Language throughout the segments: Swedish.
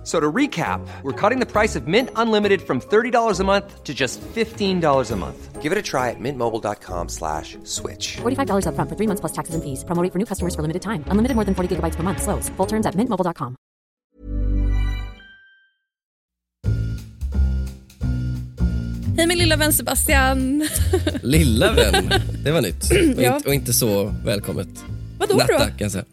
F- So to recap, we're cutting the price of Mint Unlimited from $30 a month to just $15 a month. Give it a try at mintmobile.com slash switch. $45 upfront for three months plus taxes and fees. Promo rate for new customers for limited time. Unlimited more than 40 gigabytes per month. Slows. Full terms at mintmobile.com. Hej min lilla vän Sebastian. Lilla vän, det var nytt. Och, Ja. inte, och inte så välkommet. Vadå Natta då? kan jag säga.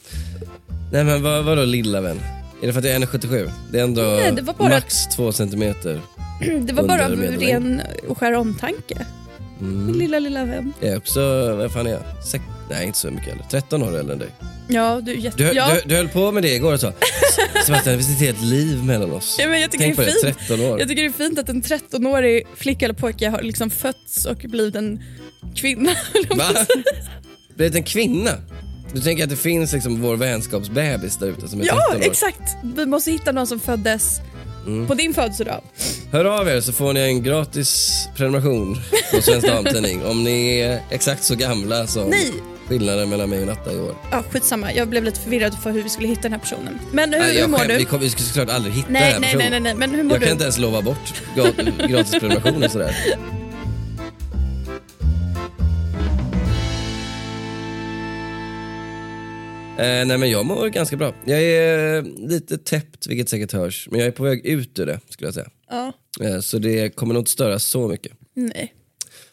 Nej men vad, vadå lilla vän? Är det för att jag är 1,77? Det är ändå Nej, det var bara- max två centimeter. Det var bara av ren och skär omtanke. Min lilla, lilla vän. Jag är också, vad fan är jag? Sex, nej inte så mycket heller. 13 år äldre än dig. Ja, du är jätte... Du, ja. du, du höll på med det igår och sa Sebastian det finns ett helt liv mellan oss. Ja, men jag tycker Tänk det är på det, fint. 13 år. Jag tycker det är fint att en 13-årig flicka eller pojke har liksom fötts och blivit en kvinna. Va? Blivit en kvinna? Du tänker att det finns liksom vår vänskapsbebis där ute som är 13 ja, år? exakt. Vi måste hitta någon som föddes Mm. på din födelsedag. Hör av er så får ni en gratis prenumeration på Svensk Damtidning om ni är exakt så gamla som Nej. skillnaden mellan mig och Natta i år. Ja, skitsamma. Jag blev lite förvirrad för hur vi skulle hitta den här personen. Men hur, Nej, hur mår skäm- du? Vi, kom, vi skulle såklart aldrig hitta den Nej, här nej, personen. nej, nej, nej. Men hur mår Jag du? kan inte ens lova bort gra- gratis prenumeration och sådär. Eh, nej men jag mår ganska bra. Jag är lite täppt, vilket säkert hörs, men jag är på väg ut ur det skulle jag säga. Ja. Eh, så det kommer nog inte störa så mycket. Nej.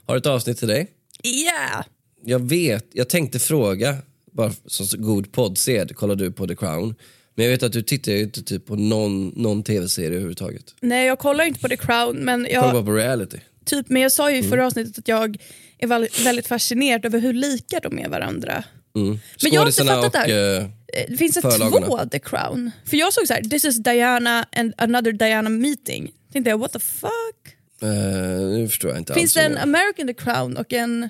Har ett avsnitt till dig. Yeah! Jag vet, jag tänkte fråga, bara som god poddsed, kollar du på The Crown? Men jag vet att du tittar ju inte typ på någon, någon tv-serie överhuvudtaget. Nej, jag kollar inte på The Crown, men Kollar jag, bara på reality. typ, men jag sa ju i Mm. förra avsnittet att jag är väl- väldigt fascinerad över hur lika de är varandra. Mm. Men jag har inte Skådisarna fattat det här. och, eh, Eh, Det finns det två The Crown? För jag såg så här: this is Diana and another Diana meeting. Tänkte jag, what the fuck? eh, nu förstår jag inte Finns alls. det en det. American The Crown och en...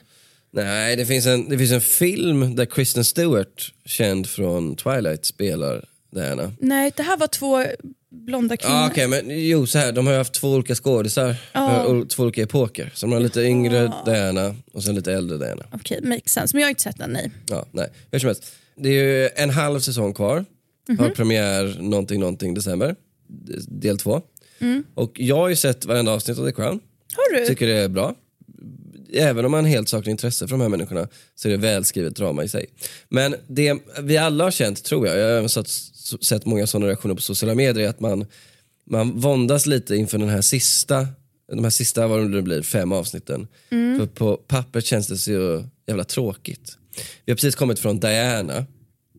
Nej, det finns, en, det finns en film där Kristen Stewart, känd från Twilight, spelar Diana. Nej, det här var två blonda kvinnor. Ah, Okej, men jo så här, de har ju haft två olika skådisar, eh, två olika epoker. Så de har lite yngre Diana och sen lite äldre Diana. Okej, makes sense. Men jag har inte sett den, nej. Ja, nej. Hur som helst. Det är ju en halv säsong kvar. Mhm. Har premiär någonting, någonting december. Del två. Mm. Och jag har ju sett varenda avsnitt av The Crown. Har du? Tycker det är bra. Även om man helt saknar intresse för de här människorna så är det välskrivet drama i sig. Men det vi alla har känt, tror jag, jag har även sett, sett många sådana reaktioner på sociala medier, är att man, man våndas lite inför den här sista, de här sista, vad det nu blir, fem avsnitten. För på papper känns det så jävla tråkigt. Vi har precis kommit från Diana,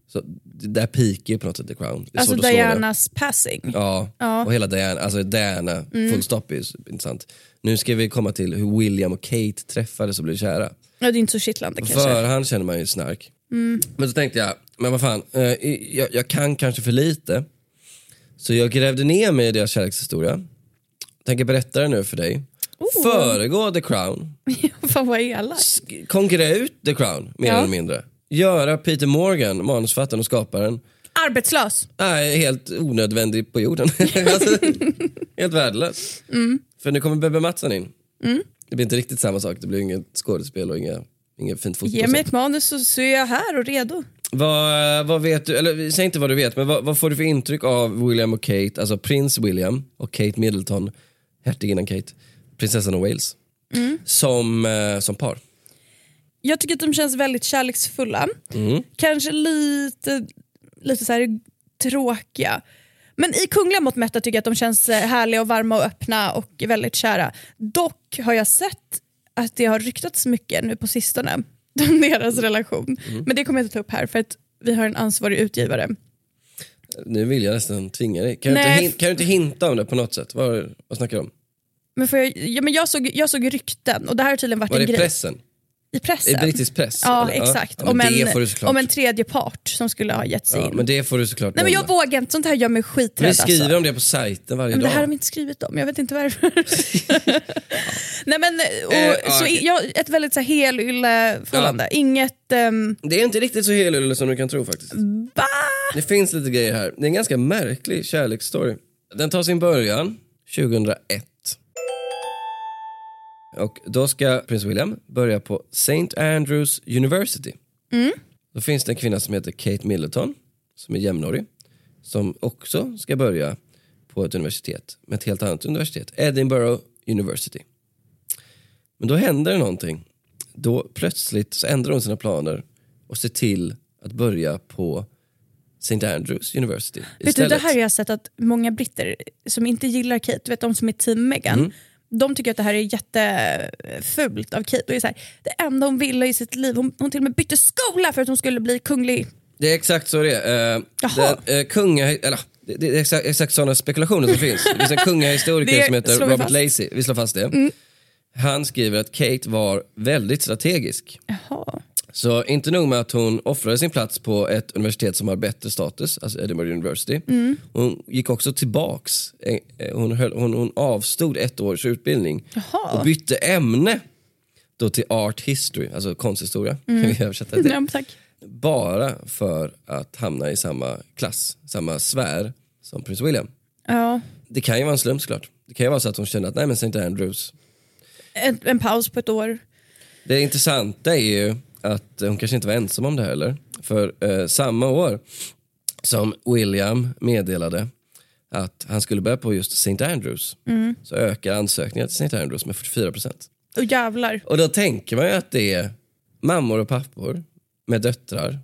så där peakar ju på något sätt The Crown. Det är Alltså. Dianas passing. Ja, och hela Diana, alltså Diana, full stop är intressant. Nu ska vi komma till hur William och Kate träffades och blev kära. Ja, det är inte så kittlande kanske. förhand känner man ju snark. Men så tänkte jag, men vad fan, eh, jag, jag kan kanske för lite. Så jag grävde ner mig i deras kärlekshistoria. Tänker berätta det nu för dig. Föregå The Crown, Fan vad elak. konkurrera ut The Crown mer Ja. eller mindre. Göra Peter Morgan, manusförfattaren och skaparen, Arbetslös. Nej, helt onödvändig på jorden. alltså, helt värdelös. Mm. För nu kommer Bebbe Mattsson in. Det blir inte riktigt samma sak. Det blir inget skådespel och inga, inget fint. Ge mig ett manus så, så är jag här och redo. Vad, vad vet du, eller säg inte vad du vet, men vad, vad får du för intryck av William och Kate, alltså prins William och Kate Middleton, hertiginnan Kate, prinsessan av Wales, Mm. som, eh, som par? Jag tycker att de känns väldigt kärleksfulla. Mm. Kanske lite, lite så här tråkiga. Men i kungliga mått mätta tycker jag att de känns eh, härliga och varma och öppna och väldigt kära. Dock har jag sett att det har ryktats mycket nu på sistone om deras relation. Mm. Men det kommer jag inte ta upp här för att vi har en ansvarig utgivare. Nu vill jag nästan tvinga dig. Kan, du inte, Nej. kan du inte hinta om det på något sätt? Vad, vad snackar du om? Men, jag, ja, men jag, såg, jag såg rykten och det här har tydligen varit Var en det grej. pressen? I pressen. I brittisk press? Ja, eller? exakt. Ja, om, det en, om en tredje part som skulle ha gett sig ja, in. men det får du såklart Nej men jag vågar inte, sånt här gör mig skiträdd. Vi skriver alltså. om det på sajten varje Men det dag. här har de inte skrivit om, jag vet inte varför. Nej men, och, Eh, så okej. jag, ett väldigt så här helylle förhållande. Inget, um, Det är inte riktigt så helylle som du kan tro faktiskt. va? Det finns lite grejer här. Det är en ganska märklig kärleksstory. Den tar sin början 2001. Och då ska prins William börja på St. Andrews University. Då finns det en kvinna som heter Kate Middleton, som är jämnårig, som också ska börja på ett universitet, med ett helt annat universitet, Edinburgh University. Men då händer det någonting. Då plötsligt så ändrar hon sina planer och ser till att börja på St. Andrews University Vet du, istället. det här har jag sett att många britter som inte gillar Kate, du vet de som är team Meghan, Mm. De tycker att det här är jättefult av Kate. Och det, är så här, det enda hon ville i sitt liv, hon, hon till och med bytte skola för att hon skulle bli kunglig. Det är exakt så det är. Jaha. den, eh, kunga, eller, det, det är exakt, exakt sådana spekulationer som finns. Det finns en kungahistoriker som heter Robert fast. Mm. Lacey, vi slår fast det. Han skriver att Kate var väldigt strategisk. Jaha. Så inte nog med att hon offrade sin plats på ett universitet som har bättre status, alltså Edinburgh University. Mm. Hon gick också tillbaks, eh, eh, hon, höll, hon, hon avstod ett års utbildning Jaha. och bytte ämne då till art history, alltså konsthistoria. Kan vi översätta det? Ja. Bara för att hamna i samma klass, samma sfär som prins William. Ja. Det kan ju vara en slump såklart. Det kan ju vara så att hon kände att nej men St. Andrews. En, en paus på ett år. Det intressanta är ju att hon kanske inte var ensam om det här heller. För eh, samma år som William meddelade att han skulle börja på just St. Andrews så ökar ansökningarna till St. Andrews med 44%. Och jävlar. Och då tänker man ju att det är mammor och pappor med döttrar,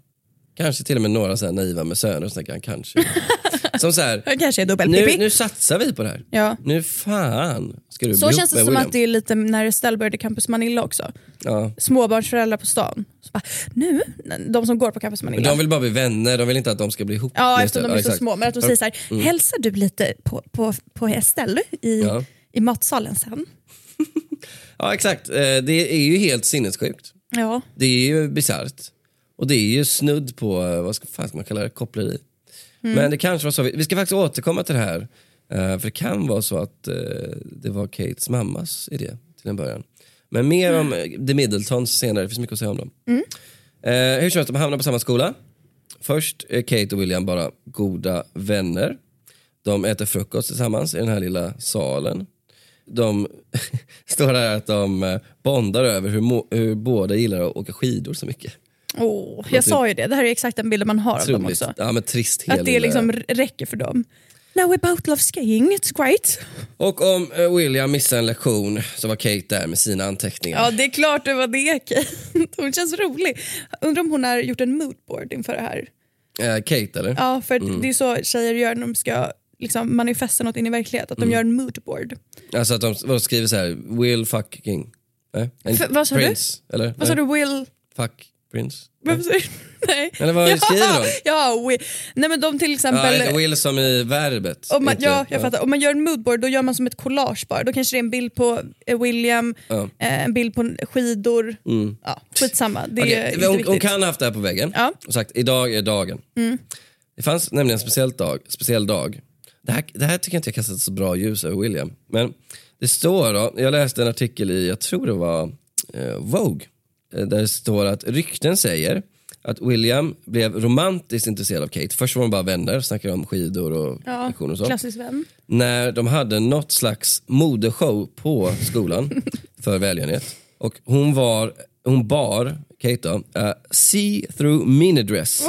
kanske till och med några så naiva med söner, så tänker kanske. Som så här, kanske är nu, nu satsar vi på det här. Ja. Nu fan ska du Så bli känns ihop det med som William. att det är lite när Estelle började Campus Manilla också. Ja. Småbarnsföräldrar på stan. Så bara, nu, de som går på Campus Manilla. de vill bara bli vänner, de vill inte att de ska bli ihop. Ja, eftersom de är så exakt. små. Men att de säger så här, hälsar du lite på, på, på Estelle i, Ja. i matsalen sen? Ja exakt, Eh, det är ju helt sinnessjukt. Ja. Det är ju bisarrt. Och det är ju snudd på, eh, vad ska, fan ska man kalla det, koppleri. Mm. Men det kanske var så, vi ska faktiskt återkomma till det här. eh, För det kan vara så att eh, det var Kates mammas idé till en början. Men mer om eh, The Middletons senare, det finns mycket att säga om dem. Mm. Eh, hur som helst, de hamnar på samma skola. Först är Kate och William bara goda vänner. De äter frukost tillsammans i den här lilla salen. De står där att de bondar över hur, hur båda gillar att åka skidor så mycket. Oh, jag sa ju det, det här är exakt den bilden man har av dem också. Ja, men trist Att det liksom räcker för dem. Now both love skiing, it's great. Och om eh, William missar en lektion så var Kate där med sina anteckningar. Ja, det är klart det var det Kate. Hon känns rolig. Undrar om hon har gjort en moodboard inför det här. Eh, Kate eller? Ja, för Mm. det är så tjejer gör när de ska liksom manifesta något in i verklighet, att Mm. de gör en moodboard. Alltså att de vad skriver så här, Will fuck king. Nej? F- vad sa du? prince, Eller? Vad sa Nej. du, Will? Fuck prince. Du? Nej. Eller vad skriver de? Ja, Will. Nej men de till exempel... Ja, Will som i verbet. Om man, inte- ja, jag fattar. Om man gör en moodboard då gör man som ett collage bara. Då kanske det är en bild på eh, William, Ja. eh, en bild på skidor. Ja, skitsamma. Det Okej, är inte hon, hon kan ha haft det här på väggen Ja. och sagt idag är dagen. Det fanns nämligen en speciell dag. Speciell dag. Det, här, det här tycker jag inte jag kastat så bra ljus över William. Men det står då, jag läste en artikel i, jag tror det var eh, Vogue, där det står att rykten säger att William blev romantiskt intresserad av Kate. Först var de bara vänner, snackade om skidor och Ja, lektioner och så klassisk vän. när de hade något slags modeshow på skolan för välgörenhet. Och hon, var, hon bar, Kate då, a see-through minidress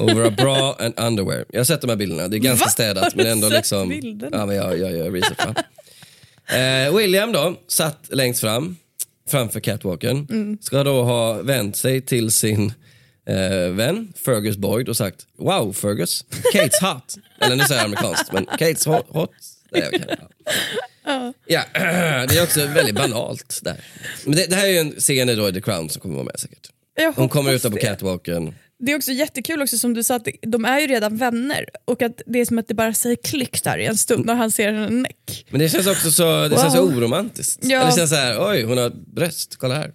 over a bra and underwear. Jag har sett de här bilderna, det är ganska Va? städat men ändå liksom... Ja, men jag, jag gör research. va. Eh, William då, satt längst fram, framför catwalken. Mm. Ska då ha vänt sig till sin eh, vän Fergus Boyd och sagt Wow Fergus, Kate's hot. Eller nu säger jag amerikanskt, men Kate's hot. hot. Det är okej, ja. Ja, det är också väldigt banalt där. Men det, det här är ju en scen i The Crown som kommer vara med säkert. Hon kommer ut på catwalken. Det är också jättekul också som du sa att de är ju redan vänner och att det är som att det bara säger klick där i en stund när han ser hennes näck. Men det känns också så, det känns så Wow. oromantiskt. Ja. Eller det känns så här, oj hon har bröst, kolla här.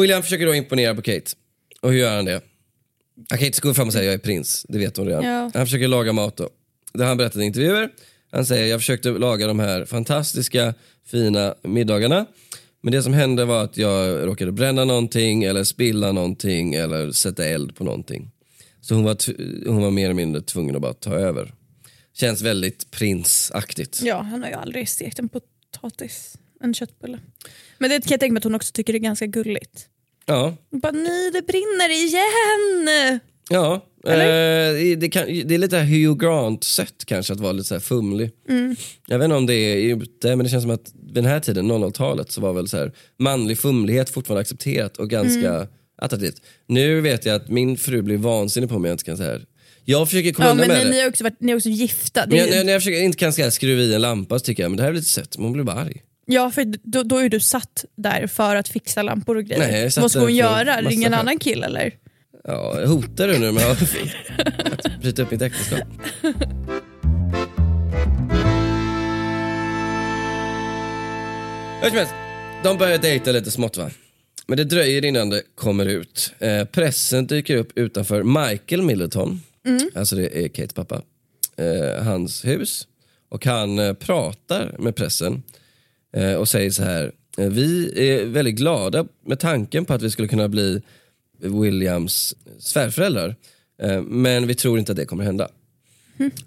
William försöker då imponera på Kate. Och hur gör han det? Kate går fram och säger jag är prins, det vet hon redan. Ja. Han försöker laga mat då. Det har han berättat i intervjuer. Han säger jag försökte laga de här fantastiska fina middagarna. Men det som hände var att jag råkade bränna någonting eller spilla någonting eller sätta eld på någonting. Så hon var, hon var mer eller mindre tvungen att bara ta över. Känns väldigt prinsaktigt. Ja, han har ju aldrig stekt en potatis, en köttbulle. Men det kan jag tänka mig att hon också tycker det är ganska gulligt. Ja, Bara nej, det brinner igen! Ja, eh, det, kan, det är lite Hugh Grant-sätt kanske att vara lite så här fumlig. Jag vet inte om det är ute, men det känns som att vid den här tiden, 00-talet, så var väl så här, manlig fumlighet fortfarande accepterat och ganska attraktivt. Nu vet jag att min fru blir vansinnig på mig jag inte kan säga Jag försöker komma Ja, undan men med ni, det. ni, har också varit, ni är också gifta. Det är jag, när jag försöker, inte kan skruva i en lampa så tycker jag men det här är lite sött, men hon blir bara arg. Ja, för då, då är du satt där för att fixa lampor och grejer. Nej, jag Vad ska hon göra? Ringa en annan kille eller? Ja, hotar du nu med att bryta upp mitt äktenskap? Hur som helst, de börjar dejta lite smått va. Men det dröjer innan det kommer ut. Eh, pressen dyker upp utanför Michael Middleton, alltså det är Kates pappa, eh, hans hus. Och han eh, pratar med pressen eh, och säger så här. eh, Vi är väldigt glada med tanken på att vi skulle kunna bli Williams svärföräldrar. Eh, Men vi tror inte att det kommer hända.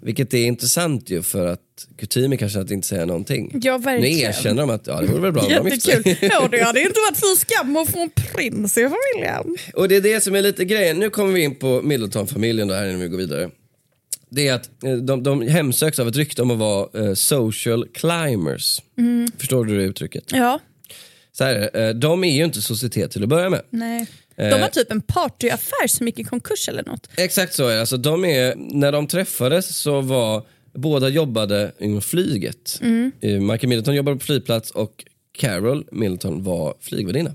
Vilket är intressant ju för att kutym är kanske att inte säga någonting. Ja, Nu erkänner de att ja, det vore väl bra om de gifte sig. Ja, det hade inte varit för skam att få en prins i familjen. Och det är det som är lite grejen. Nu kommer vi in på Middleton-familjen här innan vi går vidare. Det är att eh, de, de hemsöks av ett rykte om att vara eh, social climbers. Förstår du det uttrycket? Ja, Så här, eh, de är ju inte societet till att börja med. nej. Eh. De har typ en partyaffär som gick i konkurs eller något. Exakt så är det. Alltså, de är, när de träffades så var båda jobbade inom flyget. Mm. Eh, Michael Middleton jobbade på flygplats och Carol Middleton var flygvärdinna.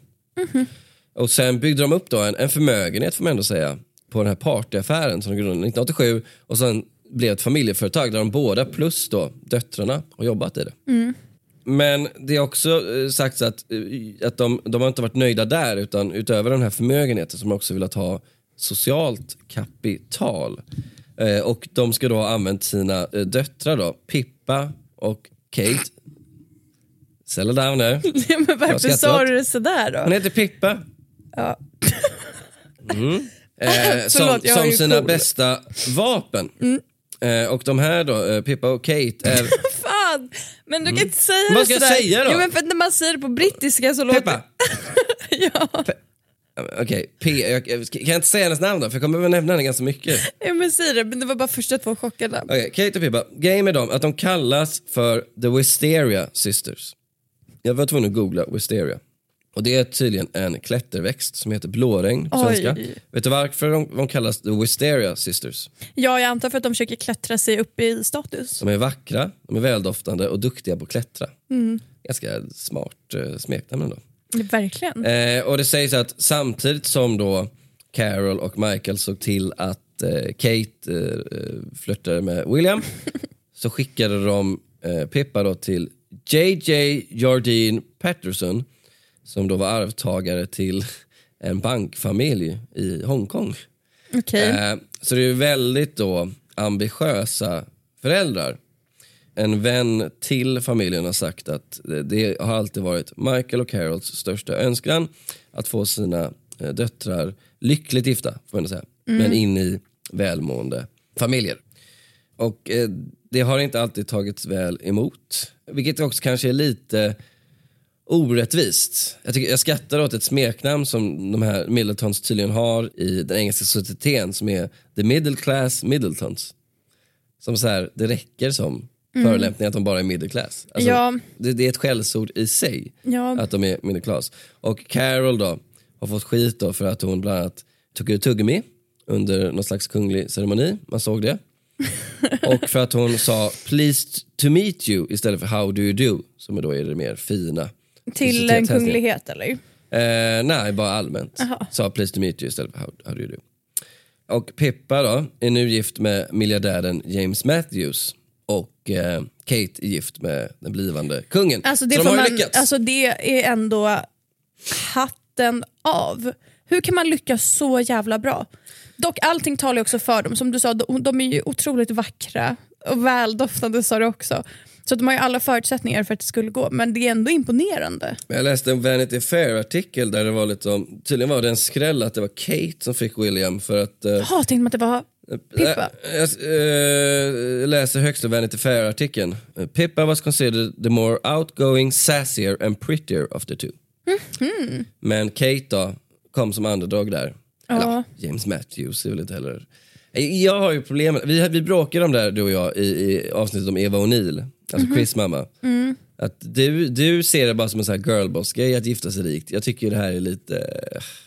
Och sen byggde de upp då en, en förmögenhet får man ändå säga på den här partyaffären som de grundade 1987 och sen blev ett familjeföretag där de båda plus då döttrarna har jobbat i det. Mm. Men det är också eh, sagts att, eh, att de, de har inte varit nöjda där utan utöver den här förmögenheten som också velat ha socialt kapital. Eh, och de ska då ha använt sina eh, döttrar då, Pippa och Kate. Settle down nu. Ja, men varför sa du det sådär Hon då? heter Pippa. Ja. Eh, som jag som sina cool. bästa vapen. Eh, och de här då, Pippa och Kate är... Fan, men du kan inte säga Mm. Vad det ska jag sådär. säga då? Jo, men för att när man säger det på brittiska så låter Pippa! ja. Pe- Okej, P- jag, kan jag inte säga hennes namn då? För jag kommer behöva nämna henne ganska mycket. ja, men säg det. Men det var bara första två chockarna. Okej, Kate och Pippa. Grejen med dem att de kallas för The Wisteria Sisters. Jag var tvungen att googla Wisteria. Och det är tydligen en klätterväxt som heter blåregn på Oj. svenska. Vet du varför de, de kallas The Wisteria Sisters? Ja, jag antar för att de försöker klättra sig upp i status. De är vackra, de är väldoftande och duktiga på att klättra. Ganska smart eh, smeknamn ändå. Verkligen. Eh, och det sägs att samtidigt som då Carol och Michael såg till att eh, Kate eh, flörtade med William så skickade de eh, Pippa då till JJ Jardine Patterson som då var arvtagare till en bankfamilj i Hongkong. Okej. Eh, så det är väldigt då ambitiösa föräldrar. En vän till familjen har sagt att det har alltid varit Michael och Carols största önskan att få sina eh, döttrar lyckligt gifta, får man säga, men in i välmående familjer. Och eh, det har inte alltid tagits väl emot, vilket också kanske är lite orättvist. Jag, tycker, jag skrattar åt ett smeknamn som de här Middletons tydligen har i den engelska societeten som är the middle class Middletons. Som så här, det räcker som förolämpning att de bara är middle class. Alltså, Ja. det, det är ett skällsord i sig Ja. att de är middle class. Och Carol då har fått skit då för att hon bland annat tog ut tuggummi under någon slags kunglig ceremoni, man såg det. Och för att hon sa pleased to meet you istället för how do you do, som då är det mer fina. Till en kunglighet eller? Eh, nej, bara allmänt. Sa pleased to meet you istället för how, how do you do. Och Pippa då är nu gift med miljardären James Matthews och eh, Kate är gift med den blivande kungen. Alltså det, Så de har man, lyckats. alltså det är ändå hatten av. Hur kan man lyckas så jävla bra? Dock allting talar också för dem. Som du sa, de, de är ju otroligt vackra och väldoftande sa du också. Så de har ju alla förutsättningar för att det skulle gå, men det är ändå imponerande. Jag läste en Vanity Fair-artikel där det var lite om, tydligen var det en skräll att det var Kate som fick William för att... eh, Jaha, tänkte man att det var Pippa? Jag, jag eh, läser högst ur Vanity Fair-artikeln. Eh, Pippa was considered the more outgoing, sassier and prettier of the two. Mhm. Men Kate då, kom som underdog där. Ja. Eller, James Matthews är väl inte heller... Eh, Jag har ju problem, vi, vi bråkade om det här du och jag i, i avsnittet om Eva O'Neill, alltså Mhm. Chris mamma. Mm. Att du, du ser det bara som en sån här girlboss-grej att gifta sig rikt. Jag tycker det här är lite...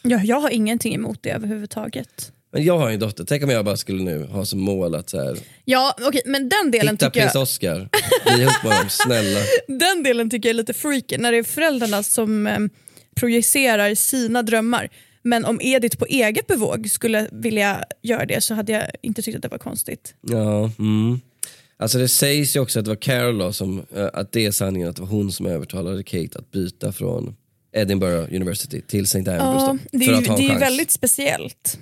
Ja, jag har ingenting emot det överhuvudtaget. Men jag har ju en dotter, tänk om jag bara skulle nu ha som mål att så här, Ja, okej, men den delen, hitta tycker prins jag, Oscar, bli ihop med honom, snälla. den delen tycker jag är lite freaky, när det är föräldrarna som eh, projicerar sina drömmar. Men om Edith på eget bevåg skulle vilja göra det så hade jag inte tyckt att det var konstigt. Ja, mm. Alltså det sägs ju också att det var Carol som, eh, att det är sanningen, att det var hon som övertalade Kate att byta från Edinburgh University till St. Andrews Ja, då, det för är, att ju- ha en det är chans. väldigt speciellt.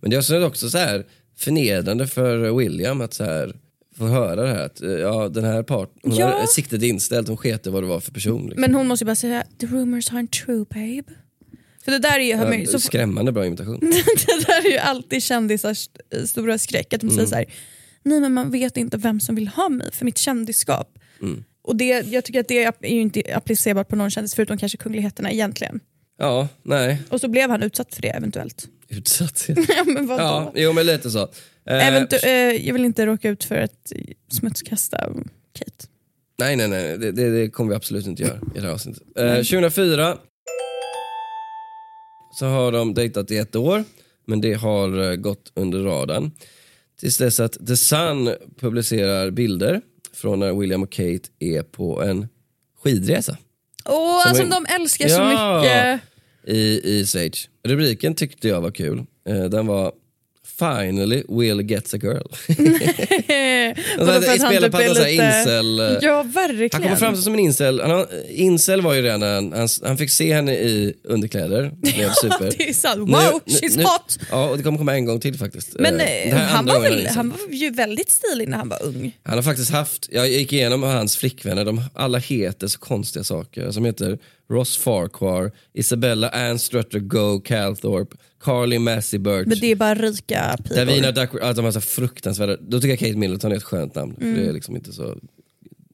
Men det är också, så här förnedrande för William att så här få höra det här att eh, ja, den här part, hon Ja. har siktet inställt, hon sket vad det var för person. Liksom. Men hon måste ju bara säga the rumors aren't true babe. För det där är ju, Ja, så, Skrämmande bra imitation. det där är ju alltid kändisars stora skräck. Att de Mm. säger så här, nej men man vet inte vem som vill ha mig för mitt kändisskap. Mm. Och det, jag tycker att det är ju inte applicerbart på någon kändis förutom kanske kungligheterna egentligen. Ja, nej, Och så blev han utsatt för det eventuellt. utsatthet. ja men vadå? Ja, jo men lite så. Eh, Eventu- eh, jag vill inte råka ut för att smutskasta Kate. Nej, nej, nej, det, det, det kommer vi absolut inte göra i det här avsnittet. Eh, 2004 så har de dejtat i ett år, men det har eh, gått under radarn. Tills dess att The Sun publicerar bilder från när William och Kate är på en skidresa Åh, Som alltså är- de älskar så Ja. mycket. i, i Schweiz. Rubriken tyckte jag var kul. Eh, den var Finally Will gets a girl. Att han spelar typ på här lite- incel... eh, Ja, verkligen. Han kommer fram som en incel. Han incel var ju redan när han, han, fick se henne i underkläder. Det blev super. det är sant. Wow, nu- she's nu- hot! Ja, och det kommer komma en gång till faktiskt. Men Eh, eh, han, var väl, incel. han var ju väldigt stilig när han var ung. Han har faktiskt haft, jag gick igenom hans flickvänner, de alla heter så konstiga saker. Som heter Ross Farquhar, Isabella Ann Strutter Go Calthorpe, Carly Massey Birch. Men det är bara rika pipor. Davina Duckworth, alltså så fruktansvärda, då tycker jag Kate Middleton är ett skönt namn. För Mm. det är liksom inte så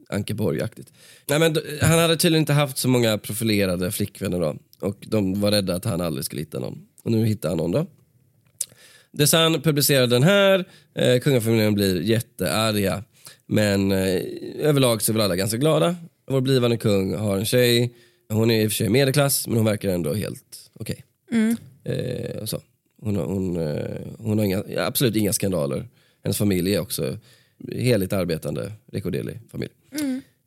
Ankeborg-aktigt. Nej, men han hade tydligen inte haft så många profilerade flickvänner då. Och de var rädda att han aldrig skulle hitta någon. Och nu hittar han någon då. The Sun publicerar den här, eh, kungafamiljen blir jättearga. Men eh, överlag så är väl alla ganska glada. Vår blivande kung har en tjej, hon är i och för sig medelklass men hon verkar ändå helt okej. Eh, och så. Hon, har- hon, eh, hon har inga, absolut inga skandaler. Hennes familj är också heligt arbetande, rekorderlig familj.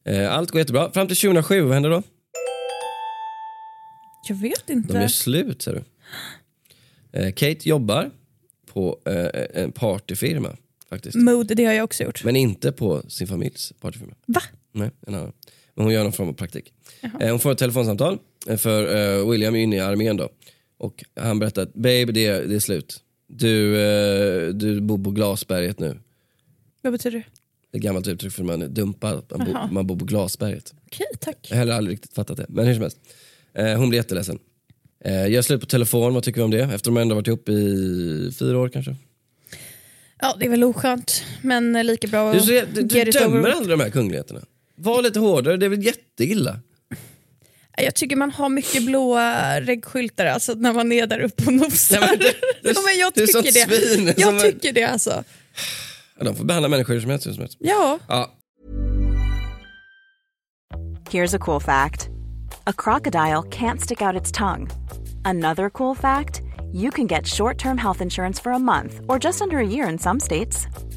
Eh, allt går jättebra. Fram till 2007, vad händer då? Jag vet inte. De gör slut, ser du. Eh, Kate jobbar på eh, en partyfirma, faktiskt. Mode, det har jag också gjort. Men inte på sin familjs partyfirma. Va? Nej, en annan. Men hon gör någon form av praktik. Eh, hon får ett telefonsamtal, eh, för eh, William är inne i armén då. Och han berättar att babe, det är, det är slut. Du, du bor på Glasberget nu. Vad betyder det? Ett gammalt uttryck för man är dumpad, man, Jaha. bo, man bor på Glasberget. Okej, tack. Jag har heller aldrig riktigt fattat det, men hur som helst. Hon blir jätteledsen. Eh, gör slut på telefon, vad tycker vi om det? Efter de ändå varit ihop i fyra år kanske. Ja, det är väl oskönt. Men lika bra Du, att så, du, du dömer aldrig de här kungligheterna. Var lite hårdare, det är väl jätteilla? Jag tycker man har mycket blåa reggskyltar alltså, när man är där uppe och nosar. Ja, men det- det- ja, men jag är tycker sånt det. svin Jag som- tycker det alltså. Ja, de får behandla människor som helst. Som helst. Ja. Ja, Here's a cool fact a crocodile can't stick out its tongue. Another cool fact you can get short term health insurance for a month or just under a year in some states.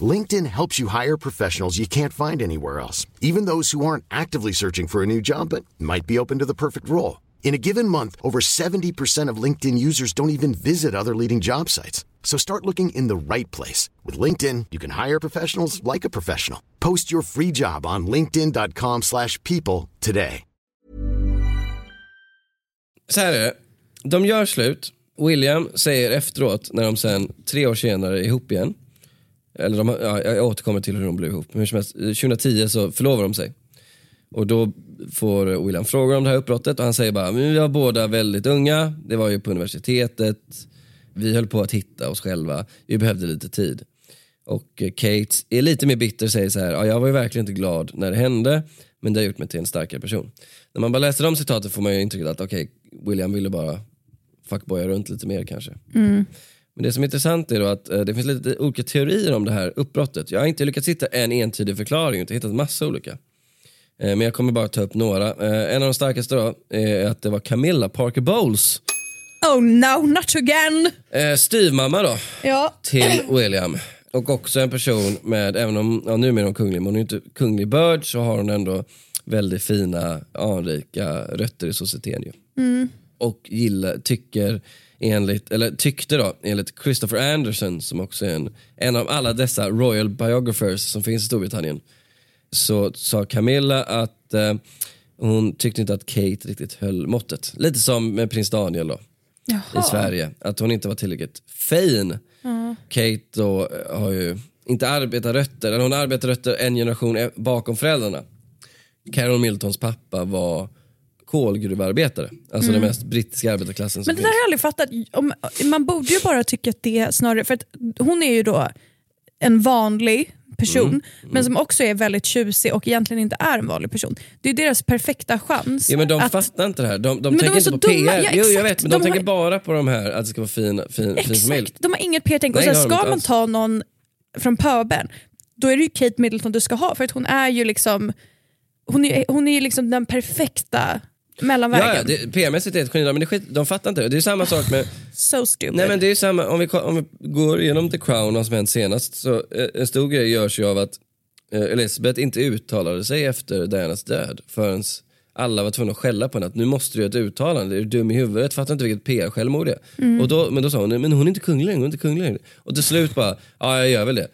LinkedIn helps you hire professionals you can't find anywhere else, even those who aren't actively searching for a new job but might be open to the perfect role. In a given month, over 70% of LinkedIn users don't even visit other leading job sites. So start looking in the right place. With LinkedIn, you can hire professionals like a professional. Post your free job on linkedin.com slash people today. Så här är det, de gör slut. William säger efteråt, när de sen tre år senare är ihop igen. Eller de, ja, jag återkommer till hur de blev ihop. Men hur som helst, eh, 2010 så förlovar de sig. Och då får William frågor om det här uppbrottet och han säger bara, vi var båda väldigt unga, det var ju på universitetet, vi höll på att hitta oss själva, vi behövde lite tid. Och eh, Kate är lite mer bitter och säger så här, ja, jag var ju verkligen inte glad när det hände, men det har gjort mig till en starkare person. När man bara läser de citaten får man ju intrycket att okej, William ville bara fuckboya runt lite mer kanske. Mm. Men det som är intressant är då att eh, det finns lite olika teorier om det här uppbrottet. Jag har inte lyckats hitta en entydig förklaring, utan hittat massa olika. Eh, Men jag kommer bara ta upp några. Eh, En av de starkaste då är att det var Camilla Parker Bowles, Oh no, not again! styvmamma då, Ja. till William. Och också en person med, även om ja, numera är hon kunglig, men hon är inte kunglig börd så har hon ändå väldigt fina anrika rötter i societeten ju. Och gillar, tycker enligt, eller tyckte då, enligt Christopher Anderson som också är en, en av alla dessa royal biographers som finns i Storbritannien. Så sa Camilla att eh, hon tyckte inte att Kate riktigt höll måttet. Lite som med prins Daniel då i Sverige. Att hon inte var tillräckligt fin. Kate då eh, har ju inte arbetarrötter, eller hon har arbetarrötter en generation e- bakom föräldrarna. Carol Miltons pappa var kolgruvarbetare. Alltså den mest brittiska arbetarklassen som Men det där har jag aldrig fattat. Om, man borde ju bara tycka att det är snarare, för att hon är ju då en vanlig person Mm. men som också är väldigt tjusig och egentligen inte är en vanlig person. Det är deras perfekta chans. Ja men de att, fattar inte det här. De, de de tänker är inte så på dumma. PR. Ja, jo jag exakt. vet men de, De tänker har- bara på de här att det ska vara fin, fin, fin familj. Exakt, de har inget PR-tänk. Och sen de ska man alls. ta någon från pöbeln, då är det ju Kate Middleton du ska ha för att hon är ju liksom hon är, hon är ju liksom den perfekta mellanvägen. Ja, ja, det- PR-mässigt är det ett geni, men det skit, de fattar inte det. Det är samma sak med So stupid. Nej men det är samma, om vi, om vi går igenom The Crown vad som hänt senast så eh, en stor grej görs ju av att eh, Elizabeth inte uttalade sig efter Dianas död förrän alla var tvungna att skälla på henne att nu måste du göra ett uttalande, är du dum i huvudet? Fattar inte vilket PR-självmord det är. Och då, men då sa hon, men hon är inte kunglig längre, hon är inte kunglig längre. Och till slut bara, ja jag gör väl det.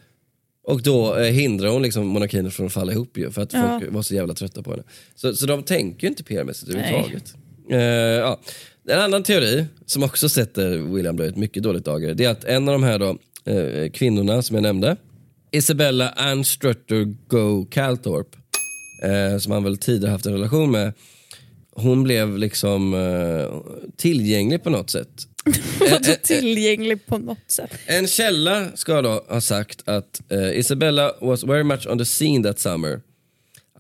Och då eh, hindrar hon liksom monarkin från att falla ihop ju, för att Ja. folk var så jävla trötta på henne. Så, så de tänker ju inte PR-mässigt överhuvudtaget. Eh, ja. En annan teori som också sätter William Blöjt mycket dåligt dagar, det är att en av de här då, eh, kvinnorna som jag nämnde, Isabella Ann Strutter Go Calthorpe, eh, som han väl tidigare haft en relation med, hon blev liksom eh, tillgänglig på något sätt. Vadå tillgänglig på något sätt. En källa ska då ha sagt att eh, Isabella was very much on the scene that summer.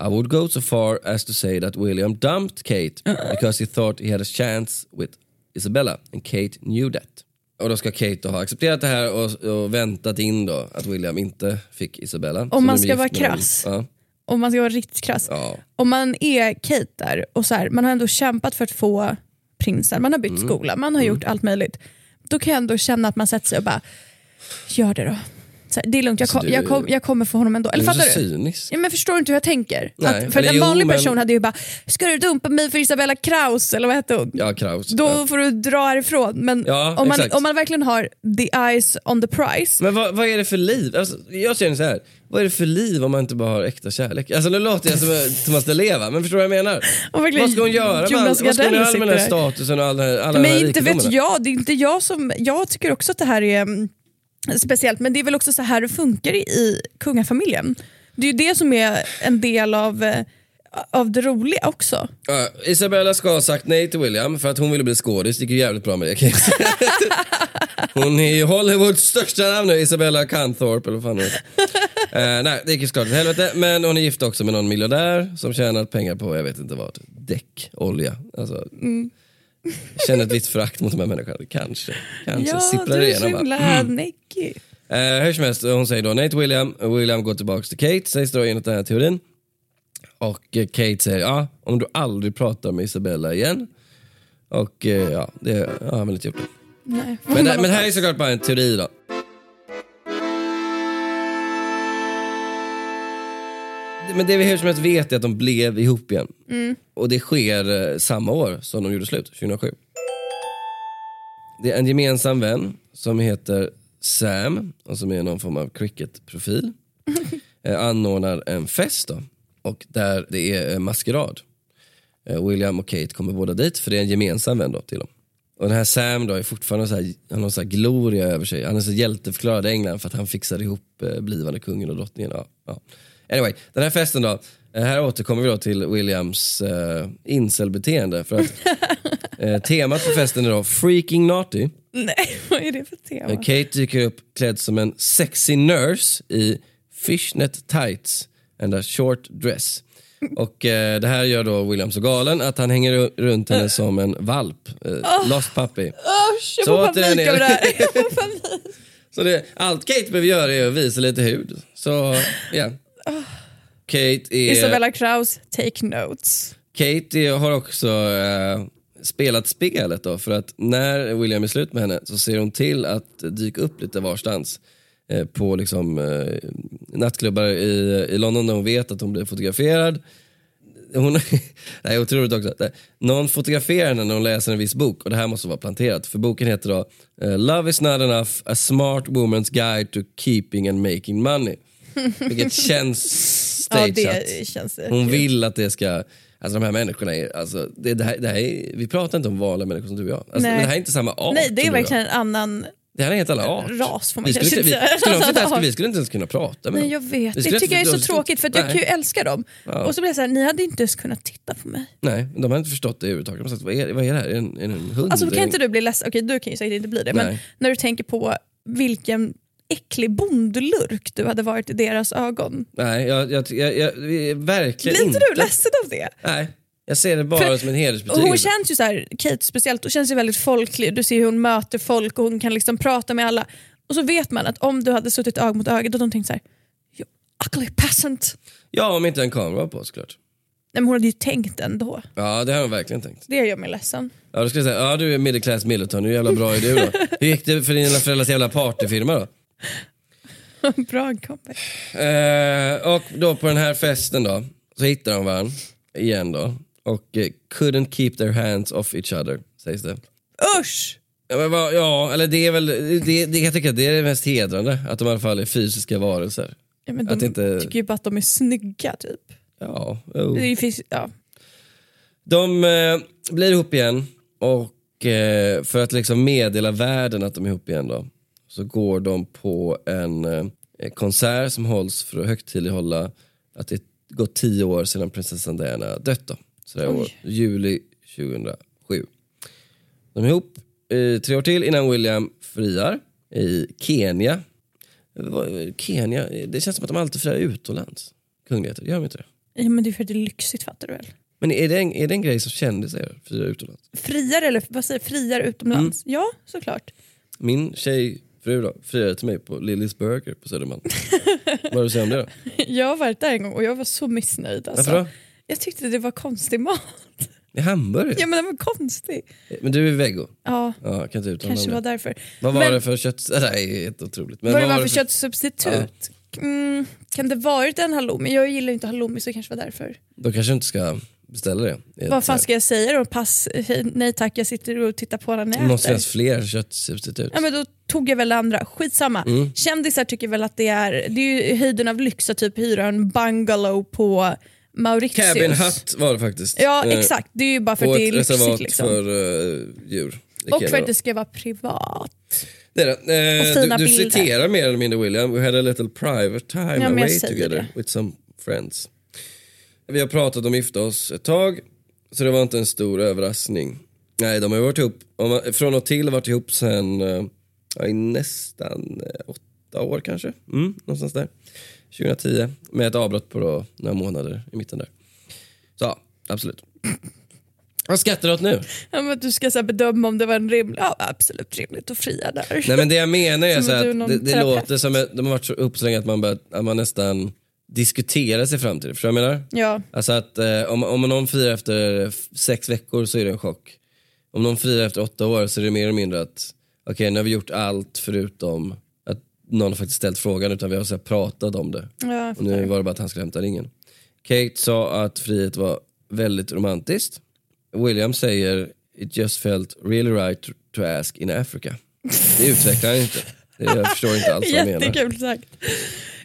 I would go so far as to say that William dumped Kate because he thought he had a chance with Isabella and Kate knew that. Och då ska Kate då ha accepterat det här och, och väntat in då att William inte fick Isabella. Så man ska vara krass. Ja. Om man ska vara riktigt krass. Ja. Om man är Kate där och så här, man har ändå kämpat för att få prinsen, man har bytt Mm. skola, man har gjort allt möjligt. Då kan jag ändå känna att man sätter sig och bara, gör det då. Så här, det är lugnt, jag, Så kom, du- jag, kom, jag kommer få honom ändå. Du Eller är så du? cynisk. Ja, men förstår du inte hur jag tänker? Nej, Att, för eller en jo, vanlig men- person hade ju bara, ska du dumpa mig för Isabella Kraus eller vad hette hon? Ja, Kraus. Då Ja. får du dra härifrån. Men Ja, om, man, exakt. om man verkligen har the eyes on the prize. Men vad, vad är det för liv? Alltså, jag känner så här. vad är det för liv om man inte bara har äkta kärlek? Alltså nu låter jag som som man ska leva, men förstår du vad jag menar? Vad ska hon göra med, all, vad ska hon göra med den här statusen och alla, alla de Men här inte vet jag, det är inte jag som... Jag tycker också att det här är mm, speciellt, men det är väl också så här det funkar i, kungafamiljen. Det är ju det som är en del av, eh, av det roliga också. Ja, Isabella ska ha sagt nej till William för att hon ville bli skådis, det gick ju jävligt bra med det kan jag säga. Hon är Hollywoods största namn nu, Isabella Canthorpe eller vad fan hon heter. Eh, Nej, det gick ju såklart åt helvete, men hon är gift också med någon miljardär som tjänar pengar på, jag vet inte vad, däck, olja. Alltså, Mm. Känner ett visst förakt mot de här människorna, kanske. Kanske ja, sipprar du är så igenom. Mm. himla neckig. Eh, hur som helst, hon säger då nej till William, William går tillbaka till Kate, sägs då enligt den här teorin. Och eh, Kate säger, ja, om du aldrig pratar med Isabella igen. Och eh, ja, det har han väl inte gjort. Det. Nej. Men, det, men det här är såklart bara en teori då. Men det vi hur som helst vet är att de blev ihop igen. Och det sker eh, samma år som de gjorde slut, 2007. Det är en gemensam vän som heter Sam och som är någon form av cricketprofil. eh, anordnar en fest då. Och där det är eh, maskerad. Eh, William och Kate kommer båda dit för det är en gemensam vän då till dem. Och den här Sam då är fortfarande så här, han har så här gloria över sig. Han är så hjälteförklarad i England för att han fixade ihop eh, blivande kungen och drottningen. Ja, ja. Anyway, den här festen då. eh, Här återkommer vi då till Williams eh, incelbeteende. För att eh, temat för festen är då freaking naughty. Nej, vad är det för tema? Kate dyker upp klädd som en sexy nurse i fishnet tights and a short dress. Och eh, det här gör då William så galen att han hänger ru- runt henne som en valp. Eh, Lost puppy. Usch, jag Så får panik av det här. Jag får panik. Så det, allt Kate behöver göra är att visa lite hud. Så ja. Kate är... Isabella Kraus, take notes. Kate är- har också eh, spelat spelet då för att när William är slut med henne så ser hon till att dyka upp lite varstans eh, på liksom, eh, nattklubbar i, i London där hon vet att hon blir fotograferad. Hon, det här är otroligt också. Någon fotograferar henne när hon läser en viss bok och det här måste vara planterat för boken heter då eh, Love is not enough, a smart woman's guide to keeping and making money. Vilket känns Ja, stageat. det känns Hon vill att det ska, alltså de här människorna är, alltså, det, det, här, det här är, vi pratar inte om vanliga människor som du och jag. Alltså, Nej. men det här är inte samma art Nej, det är verkligen en annan... Det här är en helt annan art. ras, får man vi skulle, inte, vi, säga. skulle Annan skulle vi skulle inte ens kunna prata med Nej, dem. jag vet. Det tycker jag är så tråkigt för att jag Nej. kan ju älska dem. Ja. Och så blir jag såhär, ni hade inte ens kunnat titta på mig. Nej, de har inte förstått det överhuvudtaget. De har sagt, vad är, vad är det här? Är en, är en hund? Alltså kan inte du bli ledsen, okej du kan ju säkert inte bli det, men Nej. när du tänker på vilken äcklig bondlurk du hade varit i deras ögon. Nej, jag, jag, jag, jag, verkligen Blir inte. inte du ledsen av det? Nej, jag ser det bara För- som en hedersbetygelse. hon känns ju så här, Kate speciellt, hon känns ju väldigt folklig. Du ser hur hon möter folk och hon kan liksom prata med alla. Och så vet man att om du hade suttit öga mot öga då hade de tänkt så här, you ugly peasant. Ja, om inte en kamera var på såklart. Nej, men hon hade ju tänkt ändå. Ja, det har hon verkligen tänkt. Det gör mig ledsen. Ja, då skulle jag säga, ja du är middle class Middleton, hur jävla bra är du då? Hur gick det för dina föräldrars jävla partyfirma då? Bra comeback. Eh, och då på den här festen då, så hittar de varandra igen då. Och eh, couldn't keep their hands off each other, sägs det. Usch! Ja, men vad, ja eller det är väl, det, det, jag tycker att det är det mest hedrande, att de i alla fall är fysiska varelser. Ja, men Att de inte- tycker ju bara att de är snygga typ. Ja, jo. Det är ju fys- ja. De eh, blir ihop igen och eh, för att liksom meddela världen att de är ihop igen då, så går de på en eh, konsert som hålls för att högtidlighålla att det gått tio år sedan prinsessan Diana dött då. Så det är år, juli 2007. De är ihop eh, tre år till innan William friar i Kenya. Kenya, det känns som att de alltid friar utomlands. Kungligheter, gör de inte det? ja men det är för att det är lyxigt fattar du väl? Men är det en, är det en grej som kändisar gör? Friar utomlands? Friare eller vad säger jag? friare utomlands? Mm. Ja såklart. Min då, friade till mig på Lillys Burger på Södermalm. Vad har du att säga om det då? Jag har varit där en gång och jag var så missnöjd. Alltså. Varför då? Jag tyckte det var konstig mat. I hamburgare? Ja men den var konstig. Men du är vego? Ja, Ja, kan inte kanske var det. därför. Vad var Men- det för kött? Det är helt otroligt. Men vad det var för det köttsubstitut? Mm, kan det varit en halloumi? Jag gillar ju inte halloumi så det kanske var därför. Då kanske du inte ska beställa det. Vad fan ska jag säga då? Pass, nej tack jag sitter och tittar på när ni Det måste äter. finnas fler köttsubstitut. Ja, men då tog jag väl det andra, skitsamma. Mm. Kändisar tycker väl att det är, det är ju höjden av lyx att typ hyra en bungalow på Mauritius. Cabin Hut var det faktiskt. Ja Eh, exakt, det är ju bara för att det är lyxigt. Liksom. för uh, djur. Det och för att det ska vara privat. Det är det. Eh, du, du citerar mer eller mindre William. We had a little private time jag away together det. with some friends. Vi har pratat om att gifta oss ett tag, så det var inte en stor överraskning. Nej, de har varit ihop, från och till varit ihop sen eh, ja, i nästan eh, åtta år kanske. Mm, någonstans där. 2010, med ett avbrott på då, några månader i mitten där. Så ja, absolut. Vad skrattar du åt nu? Ja, men att du ska så bedöma om det var en rimlig, ja absolut rimligt att fria där. Nej men det jag menar är så att det, det låter som att de har varit så uppslängda att man, bör, att man nästan diskutera sig fram till det. Förstår du vad jag menar? Ja. Alltså att eh, om, om någon firar efter sex veckor så är det en chock. Om någon firar efter åtta år så är det mer eller mindre att okej nu har vi gjort allt förutom att någon har faktiskt ställt frågan utan vi har så här, pratat om det. Ja, Och nu var det bara att han skulle hämta ringen. Kate sa att frihet var väldigt romantiskt. William säger it just felt really right to, to ask in Africa. Det utvecklar han inte. Det, jag förstår inte alls vad han menar. Jättekul sagt.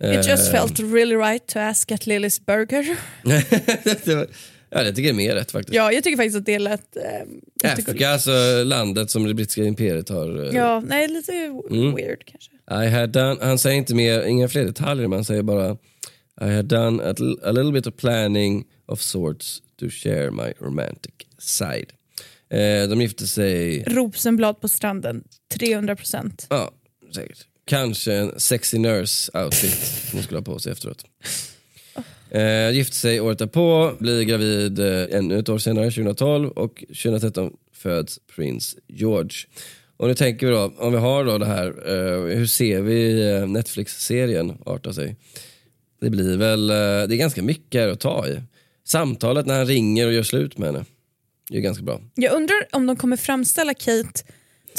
It just felt really right to ask at Lillys Burger. det ja, jag tycker det är mer rätt faktiskt. Ja, jag tycker faktiskt att det lät... Eh. Afrika, alltså landet som det brittiska imperiet har. eh, Ja, nej lite Mm. weird kanske. I had done, han säger inte mer, inga fler detaljer, men han säger bara I had done a, a little bit of planning of sorts to share my romantic side. Eh, de gifte sig, Rosenblad på stranden, 300 procent. ja säkert, kanske en sexy nurse outfit som hon skulle ha på sig efteråt. Eh, gifte sig året därpå, blir gravid eh, ännu ett år senare, 2012 och 2013 föds prins George. Och nu tänker vi då, om vi har då det här, eh, hur ser vi eh, Netflix-serien arta sig? Det blir väl, eh, det är ganska mycket här att ta i. Samtalet när han ringer och gör slut med henne, det är ganska bra. Jag undrar om de kommer framställa Kate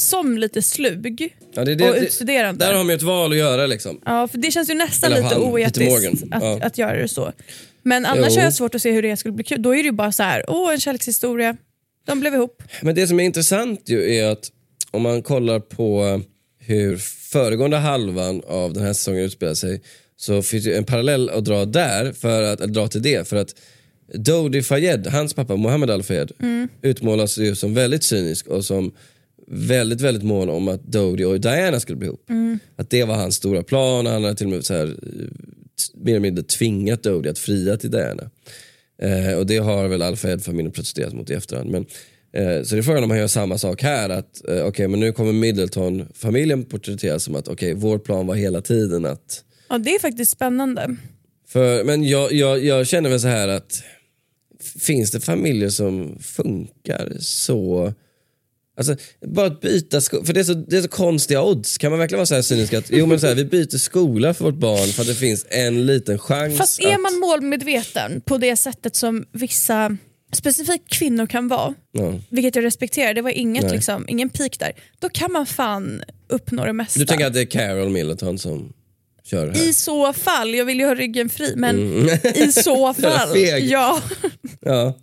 som lite slug Ja, det, det, och utstuderande. där har de ju ett val att göra liksom. Ja, för det känns ju nästan Eller lite han, oetiskt att, Ja. att göra det så. Men annars Jo. har jag svårt att se hur det skulle bli kul. Då är det ju bara så här, åh en kärlekshistoria, de blev ihop. Men det som är intressant ju är att om man kollar på hur föregående halvan av den här säsongen utspelar sig så finns det en parallell att dra där, för att, att dra till det. För att Dodi Fayed, hans pappa Mohammed Al-Fayed, utmålas ju som väldigt cynisk och som väldigt, väldigt mån om att Dodi och Diana skulle bli ihop. Att det var hans stora plan, han hade till och med så här, mer eller mindre tvingat Dodi att fria till Diana. Eh, och det har väl Al-Fayed-familjen protesterat mot i efterhand. Men, eh, så det är frågan om man gör samma sak här. Att eh, okej, men nu kommer Middleton-familjen porträtteras som att okej, vår plan var hela tiden att... Ja, det är faktiskt spännande. För, men jag, jag, jag känner väl så här att finns det familjer som funkar så... Alltså, bara att byta skola, för det är, så, det är så konstiga odds. Kan man verkligen vara så här cynisk att jo, men så här, vi byter skola för vårt barn för att det finns en liten chans Fast är att... man målmedveten på det sättet som vissa, specifikt kvinnor kan vara, Ja. vilket jag respekterar, det var inget, Nej. liksom, ingen peak där, då kan man fan uppnå det mesta. Du tänker att det är Carol Middleton som kör här? I så fall, jag vill ju ha ryggen fri, men i så Mm. Fall. Ja. Ja.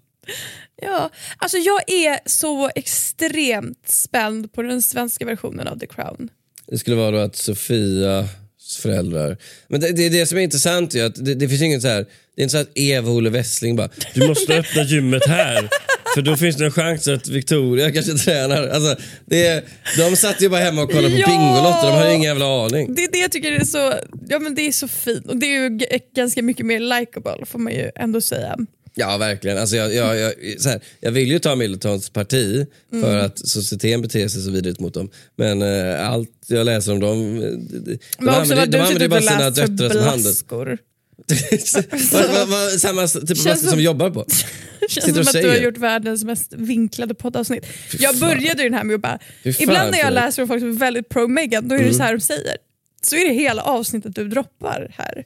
Ja, alltså jag är så extremt spänd på den svenska versionen av The Crown. Det skulle vara då att Sofias föräldrar... Men det, det är det som är intressant ju, att det, det finns inget så här... Det är inte så att Eva och Olle Westling bara “du måste öppna gymmet här” för då finns det en chans att Victoria kanske tränar. Alltså, det är, de satt ju bara hemma och kollade på Ja! Bingolotto, de hade ju ingen jävla aning. Det är det jag tycker är så, ja, men det är så fint och det är ju ganska mycket mer likable får man ju ändå säga. Ja verkligen. Alltså, jag, jag, jag, så här, jag vill ju ta Middletons parti för Mm. att societeten beter sig så vidrigt mot dem. Men eh, allt jag läser om dem, eh, de, Men också vad de du bara och sina läst för blaskor. samma typ av blaskor som vi jobbar på. Känns Sitter som att du har säger. gjort världens mest vinklade poddavsnitt. Jag började ju den här med att bara, ibland när jag läser om folk som är väldigt pro Meghan, då är det så här de säger. Så är det hela avsnittet du droppar här.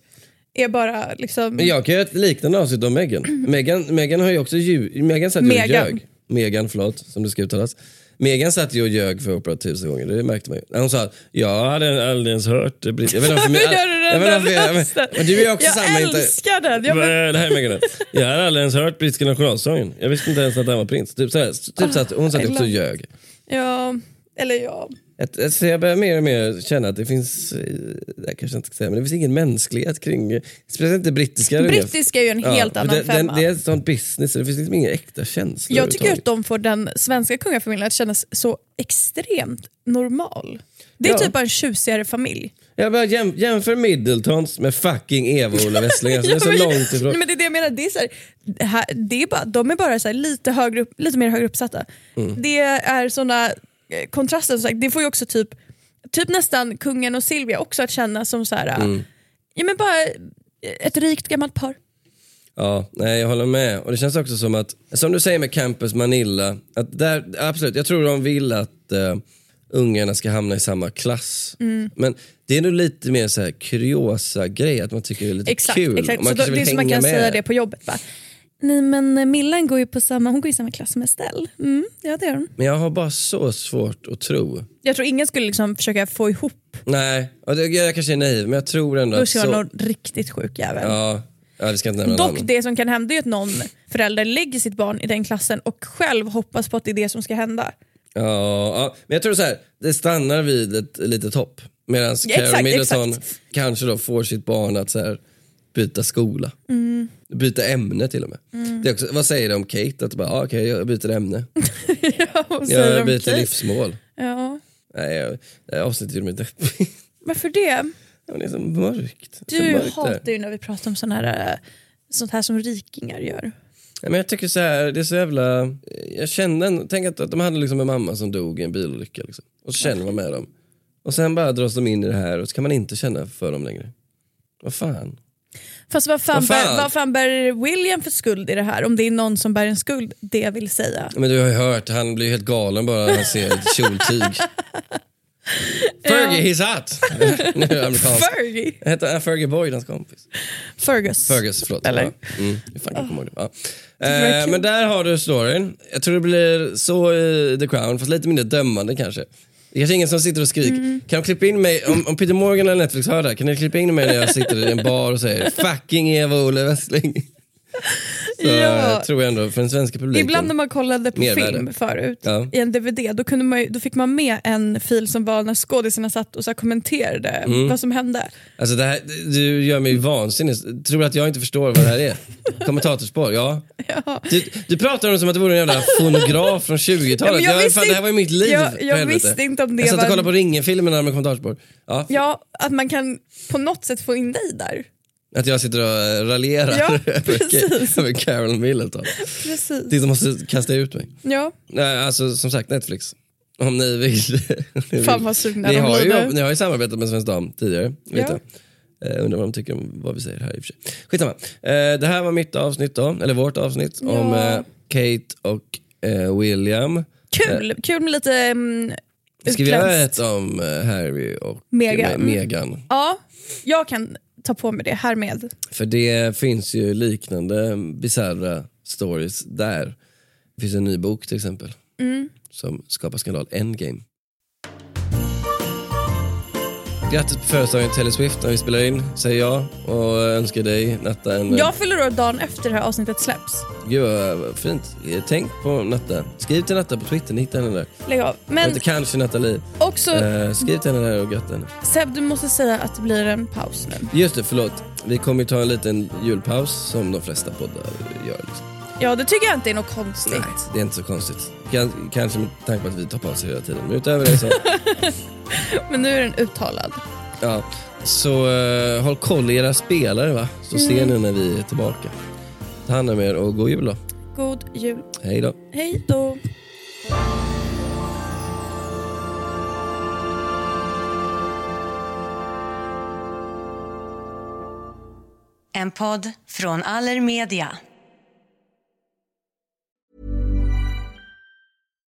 Är bara liksom... Men jag kan göra ett liknande avsnitt om Meghan. Meghan, Meghan har ju också ljug, Meghan satt ju och Megan. ljög. Megan, förlåt, som det ska uttalas. Megan satt ju och ljög för Oprah tusen gånger, det märkte man ju. Hon sa jag hade aldrig ens hört det. Jag vet inte gör du den där inte jag- men- rösten. Men du är också jag samma... inte- älskar den! Jag Eh, Det här är Megan. Jag hade aldrig ens hört brittiska nationalsången. Jag visste inte ens att han var prins. Typ sådär. Typ så att hon satt också och ljög. ja, eller ja. Alltså jag börjar mer och mer känna att det finns, eh, jag kanske inte ska säga, men det finns ingen mänsklighet kring, speciellt inte brittiska. Brittiska är ju en helt för annan det, den, femma. det är ett sånt business, så det finns liksom inga äkta känslor Jag tycker att de får den svenska kungafamiljen att kännas så extremt normal. Det är Ja. typ bara en tjusigare familj. Jag bara jäm, jämför Middletons med fucking Eva och Ola Westling, alltså, det är så Ja, men- långt ifrån. Nej, men det är det jag menar. Det är så här, det är bara, de är bara så här lite, högre upp, lite mer högre uppsatta. Mm. Det är såna eh, kontraster. som sagt. Det får ju också typ, typ nästan kungen och Silvia också att känna som så här, Mm. ja, men bara ett rikt gammalt par. Ja, nej jag håller med. Och det känns också som att, som du säger med Campus Manilla, att där, absolut, jag tror de vill att eh, ungarna ska hamna i samma klass. Mm. Men det är nog lite mer så här kuriosa grej att man tycker det är lite Exakt, kul. exakt. Man Så då, det är som man kan med. säga det på jobbet. Bara. Nej men Millan går ju på samma, hon går i samma klass som Estelle. Mm, ja det gör hon. Men jag har bara så svårt att tro. Jag tror ingen skulle liksom försöka få ihop. Nej, och det, jag kanske är naiv men jag tror ändå Då att så... någon riktigt sjuk jävel. Ja, ja, vi ska inte nämna Dock namn. det som kan hända är ju att någon förälder lägger sitt barn i den klassen och själv hoppas på att det är det som ska hända. Ja, ja, men jag tror så här, det stannar vid ett litet hopp. Medan Ja, Carol Middleton exakt. kanske då får sitt barn att så här, byta skola. Mm. Byta ämne till och med. Det är också, vad säger det om Kate? Att bara, ah, okej jag byter ämne. ja, och säger Jag de byter okej. livsmål. Ja. Nej, jag, det här avsnittet gjorde mig deppig. Varför det? Ja, Det är så mörkt. Så Du mörkt där. hatar ju när vi pratar om sån här, eh, sånt här som rikingar gör. Ja, men jag tycker så här, det är så jävla... Jag kände en, tänk att, att de hade liksom en mamma som dog i en bilolycka. Liksom. Och så känner man med dem. Och sen bara dras de in i det här och så kan man inte känna för dem längre. Vad fan? Fast vad fan, Vad fan? Bär, vad fan bär William för skuld i det här? Om det är någon som bär en skuld, det jag vill säga. Men du har ju hört, han blir helt galen bara när han ser ett kjoltyg. Fergie, he's hot! nu är amerikansk. Fergie! Hette han Fergie Boyd, hans kompis? Fergus. Fergus, förlåt. Eller? Ja. Mm, fan komma ihåg det? Ja. Eh, men där har du storyn. Jag tror det blir så i The Crown, fast lite mindre dömande kanske. Det är kanske ingen som sitter och skriker. Mm. Kan de klippa in mig, om, om Peter Morgan eller Netflix hör det här, kan ni klippa in mig när jag sitter i en bar och säger fucking Eva-Olle Westling? Så Ja. tror jag ändå för den svenska publiken. Ibland när man kollade på Mervärde. film förut, Ja. i en DVD, då, kunde man, då fick man med en fil som var när skådisarna satt och så kommenterade Mm. vad som hände. Alltså det här, du gör mig vansinnig. Tror du att jag inte förstår vad det här är? Kommentatorspår, ja. Ja. Du, du pratar om det som att det vore en jävla fonograf från 20-talet. Ja, jag jag fan, det här var ju mitt liv. jag- jag visste inte om det Jag satt och var- kollade på Ringen-filmerna med kommentatorspår. Ja, Ja, att man kan på något sätt få in dig där. Att jag sitter och raljerar Ja, över, Carol Middleton. Precis. Tills de måste kasta ut mig. Ja. Alltså som sagt Netflix. Om ni vill. om ni Fan vad sugna ni har, ju, ni har ju samarbetat med Svensk Dam tidigare. Vet Ja. jag. Eh, undrar vad de tycker om vad vi säger här i och för sig. Skitsamma. Eh, det här var mitt avsnitt då, eller vårt avsnitt om eh, Kate och William. Kul, kul med lite um, Ska vi göra ett om Harry och Meghan. Meghan? Ja, jag kan ta på mig det härmed. För det finns ju liknande bisarra stories där. Det finns en ny bok till exempel. Mm. Som skapar skandal, Endgame. Grattis på födelsedagen Taylor Swift när vi spelar in, säger jag. Och önskar dig Natta en... Jag fyller år dagen efter det här avsnittet släpps. Gud vad fint. Tänk på Natta. Skriv till Natta på Twitter, ni hittar henne där. Lägg av. Men... Men Inte kanske Nathalie. också, Eh, skriv till henne där och gratta henne. Seb du måste säga att det blir en paus nu. Just det, förlåt. Vi kommer ju ta en liten julpaus som de flesta poddar gör. Liksom. Ja det tycker jag inte är något konstigt. Nej, det är inte så konstigt. Kan, kanske med tanke på att vi tar pauser hela tiden. Men utöver det så, Men nu är den uttalad. ja. Så eh, håll koll i era spelare va. Så ser ni när vi är tillbaka. Ta hand om er och god jul då. God jul. Hej då. Hej då. En podd från Allermedia.